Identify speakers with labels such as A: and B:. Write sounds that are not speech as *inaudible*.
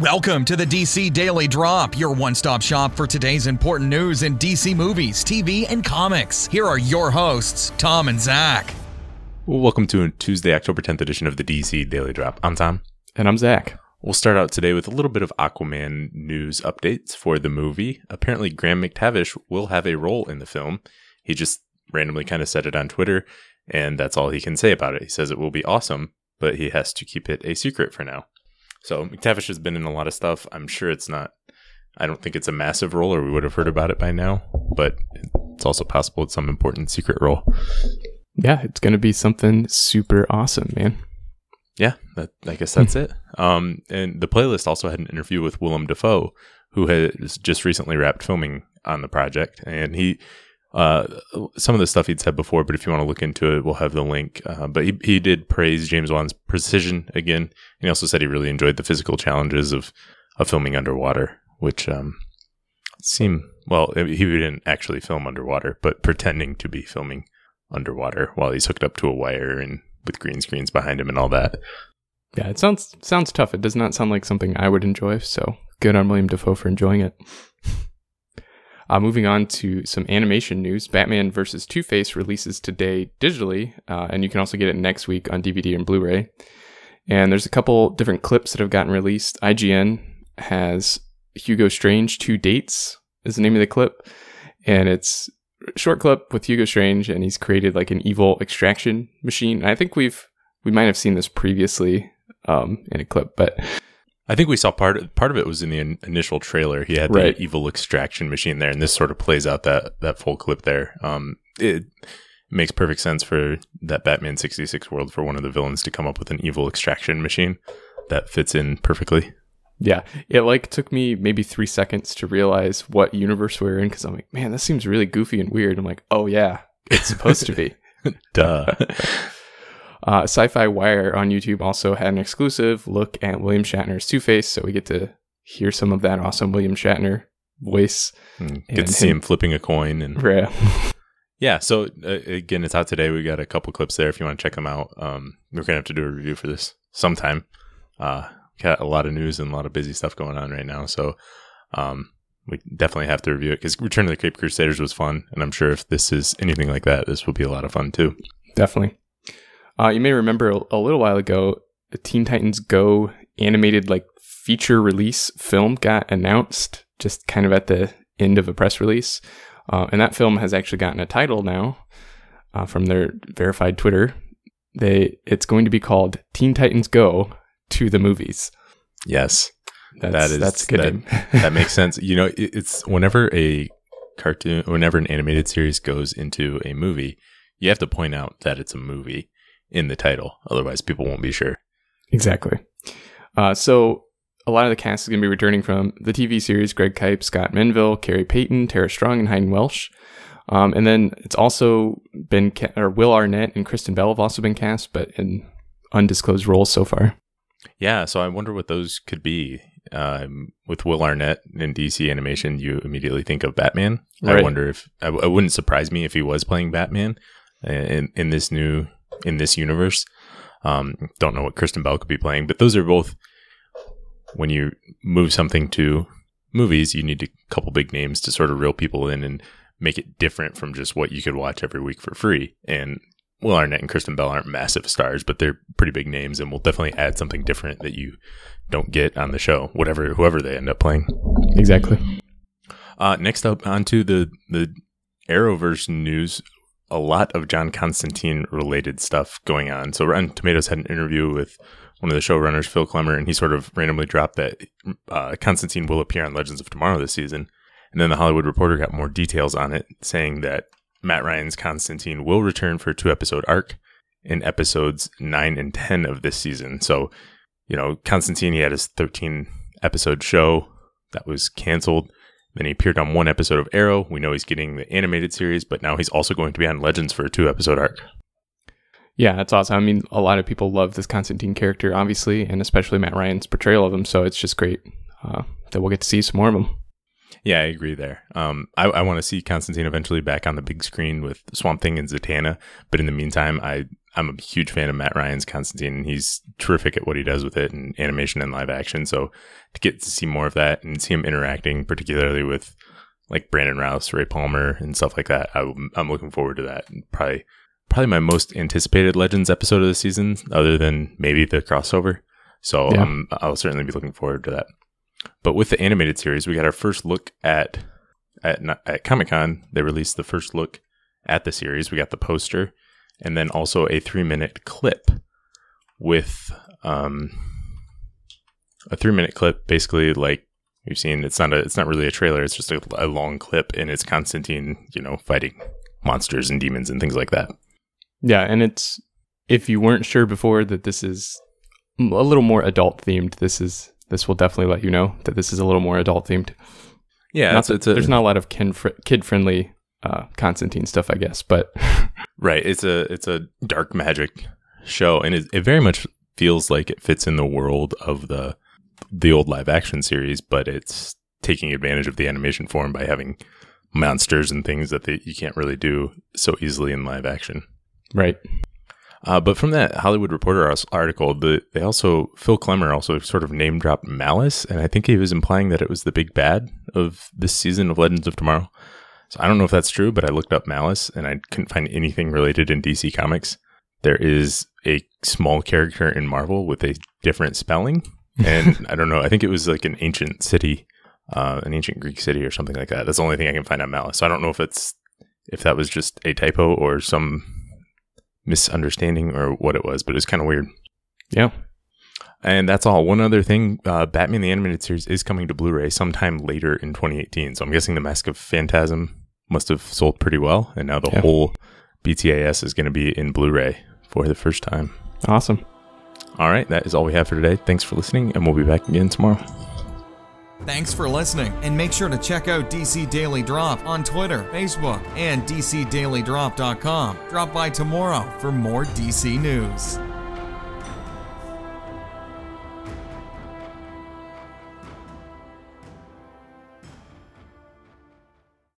A: Welcome to the DC Daily Drop, your one stop shop for today's important news in DC movies, TV, and comics. Here are your hosts, Tom and Zach.
B: Welcome to a Tuesday, October 10th edition of the DC Daily Drop. I'm Tom.
C: And I'm Zach.
B: We'll start out today with a little bit of Aquaman news updates for the movie. Apparently, Graham McTavish will have a role in the film. He just randomly kind of said it on Twitter, and that's all he can say about it. He says it will be awesome, but he has to keep it a secret for now. So McTavish has been in a lot of stuff. I'm sure it's not. I don't think it's a massive role, or we would have heard about it by now. But it's also possible it's some important secret role.
C: Yeah, it's going to be something super awesome, man.
B: Yeah, that, I guess that's it. Um, and the playlist also had an interview with Willem Dafoe, who has just recently wrapped filming on the project, and he uh, some of the stuff he'd said before, but if you want to look into it, we'll have the link. Uh, but he, he did praise James Wan's precision again. And he also said he really enjoyed the physical challenges of, of filming underwater, which um, seem well, he didn't actually film underwater, but pretending to be filming underwater while he's hooked up to a wire and with green screens behind him and all that.
C: Yeah, it sounds sounds tough. It does not sound like something I would enjoy. So good on William Dafoe for enjoying it. *laughs* Uh, moving on to some animation news Batman vs. Two Face releases today digitally, uh, and you can also get it next week on DVD and Blu ray. And there's a couple different clips that have gotten released. IGN has Hugo Strange Two Dates, is the name of the clip. And it's short clip with Hugo Strange, and he's created like an evil extraction machine. And I think we've we might have seen this previously um, in a clip, but
B: I think we saw part part of it was in the in- initial trailer. He had
C: Right.
B: the evil extraction machine there, and this sort of plays out that that full clip there. Um, it makes perfect sense for that Batman sixty six world for one of the villains to come up with an evil extraction machine that fits in perfectly.
C: Yeah, it like took me maybe three seconds to realize what universe we're in because I'm like, man, this seems really goofy and weird. I'm like, oh yeah, it's supposed to be. *laughs*
B: Duh. *laughs*
C: Uh, Sci-Fi Wire on YouTube also had an exclusive look at William Shatner's Two Face, so we get to hear some of that awesome William Shatner voice.
B: Mm, Get to see
C: him-
B: him flipping a coin and *laughs*
C: Yeah,
B: Yeah, so uh, again, it's out today. We got a couple clips there if you want to check them out. Um, we're gonna have to do a review for this sometime. Uh, got a lot of news and a lot of busy stuff going on right now, so um, we definitely have to review it because Return of the Cape Crusaders was fun, and I'm sure if this is anything like that, this will be a lot of fun too.
C: definitely. Uh, you may remember a, little while ago, the Teen Titans Go animated like feature release film got announced just kind of at the end of a press release. Uh, and that film has actually gotten a title now uh, from their verified Twitter. They it's going to be called Teen Titans Go to the movies.
B: Yes,
C: That's,
B: That is-
C: that's good
B: that- *laughs* that makes *laughs* sense. You know, it, it's whenever a cartoon, whenever an animated series goes into a movie, you have to point out that it's a movie in the title, otherwise people won't be sure.
C: Exactly. Uh, so a lot of the cast is going to be returning from the TV series: Greg Kipe, Scott Menville, Khary Payton, Tara Strong, and Hynden Walch. Um, and then it's also been ca- or Will Arnett and Kristen Bell have also been cast, but in undisclosed roles so far.
B: Yeah, so I wonder what those could be. Um, with Will Arnett in DC animation, you immediately think of Batman. I wonder if I, it wouldn't surprise me if he was playing Batman uh, in in this new in this universe. Um, don't know what Kristen Bell could be playing, but those are both. When you move something to movies, you need a couple big names to sort of reel people in and make it different from just what you could watch every week for free. And Will Arnett and Kristen Bell aren't massive stars, but they're pretty big names, and will definitely add something different that you don't get on the show, whatever whoever they end up playing.
C: Exactly.
B: Uh, next up, onto the the Arrowverse news. A lot of John Constantine related stuff going on. So Rotten Tomatoes had an interview with one of the showrunners, Phil Klemmer, and he sort of randomly dropped that uh, Constantine will appear on Legends of Tomorrow this season. And then the Hollywood Reporter got more details on it, saying that Matt Ryan's Constantine will return for a two episode arc in episodes nine and ten of this season. So, you know, Constantine he had his thirteen episode show that was canceled. Then he appeared on one episode of Arrow. We know he's getting the animated series, but now he's also going to be on Legends for a two episode arc.
C: Yeah, that's awesome. I mean, a lot of people love this Constantine character, obviously, and especially Matt Ryan's portrayal of him. So it's just great uh, that we'll get to see some more of him.
B: Yeah, I agree there. Um, I, I want to see Constantine eventually back on the big screen with Swamp Thing and Zatanna, but in the meantime, I I'm a huge fan of Matt Ryan's Constantine. And he's terrific at what he does with it and animation and live action. So to get to see more of that and see him interacting, particularly with like Brandon Routh, Ray Palmer, and stuff like that, I, am looking forward to that. Probably, probably my most anticipated Legends episode of the season, other than maybe the crossover. So yeah. um, I'll certainly be looking forward to that. But with the animated series, we got our first look at at, at Comic Con. They released the first look at the series. We got the poster, and then also a three minute clip with um, a three minute clip, basically like we've seen. It's not a, it's not really a trailer. It's just a, a long clip, and it's Constantine, you know, fighting monsters and demons and things like that.
C: Yeah, and it's if you weren't sure before that this is a little more adult themed, this is this will definitely let you know that this is a little more adult themed.
B: Yeah,
C: it's, it's a, there's not a lot of kid friendly uh, Constantine stuff, I guess, but *laughs*
B: right, it's a it's a dark magic show, and it, it very much feels like it fits in the world of the the old live action series, but it's taking advantage of the animation form by having monsters and things that they, you can't really do so easily in live action.
C: Right.
B: Uh, but from that Hollywood Reporter article, the, they also Phil Klemmer also sort of name dropped Mallus, and I think he was implying that it was the big bad of this season of Legends of Tomorrow. So I don't know if that's true, but I looked up Mallus and I couldn't find anything related in DC Comics. There is a small character in Marvel with a different spelling, *laughs* and I don't know. I think it was like an ancient city, uh, an ancient Greek city or something like that. That's the only thing I can find on Mallus. So I don't know if it's if that was just a typo or some misunderstanding or what it was, but it's kind of weird.
C: Yeah.
B: And that's all. One other thing uh, Batman the Animated Series is coming to Blu ray sometime later in 2018. So I'm guessing The Mask of Phantasm must have sold pretty well. And now the yeah. whole BTAS is going to be in Blu ray for the first time.
C: Awesome.
B: All right. That is all we have for today. Thanks for listening, and we'll be back again tomorrow.
A: Thanks for listening, and make sure to check out DC Daily Drop on Twitter, Facebook, and DCDailyDrop.com. Drop by tomorrow for more DC news.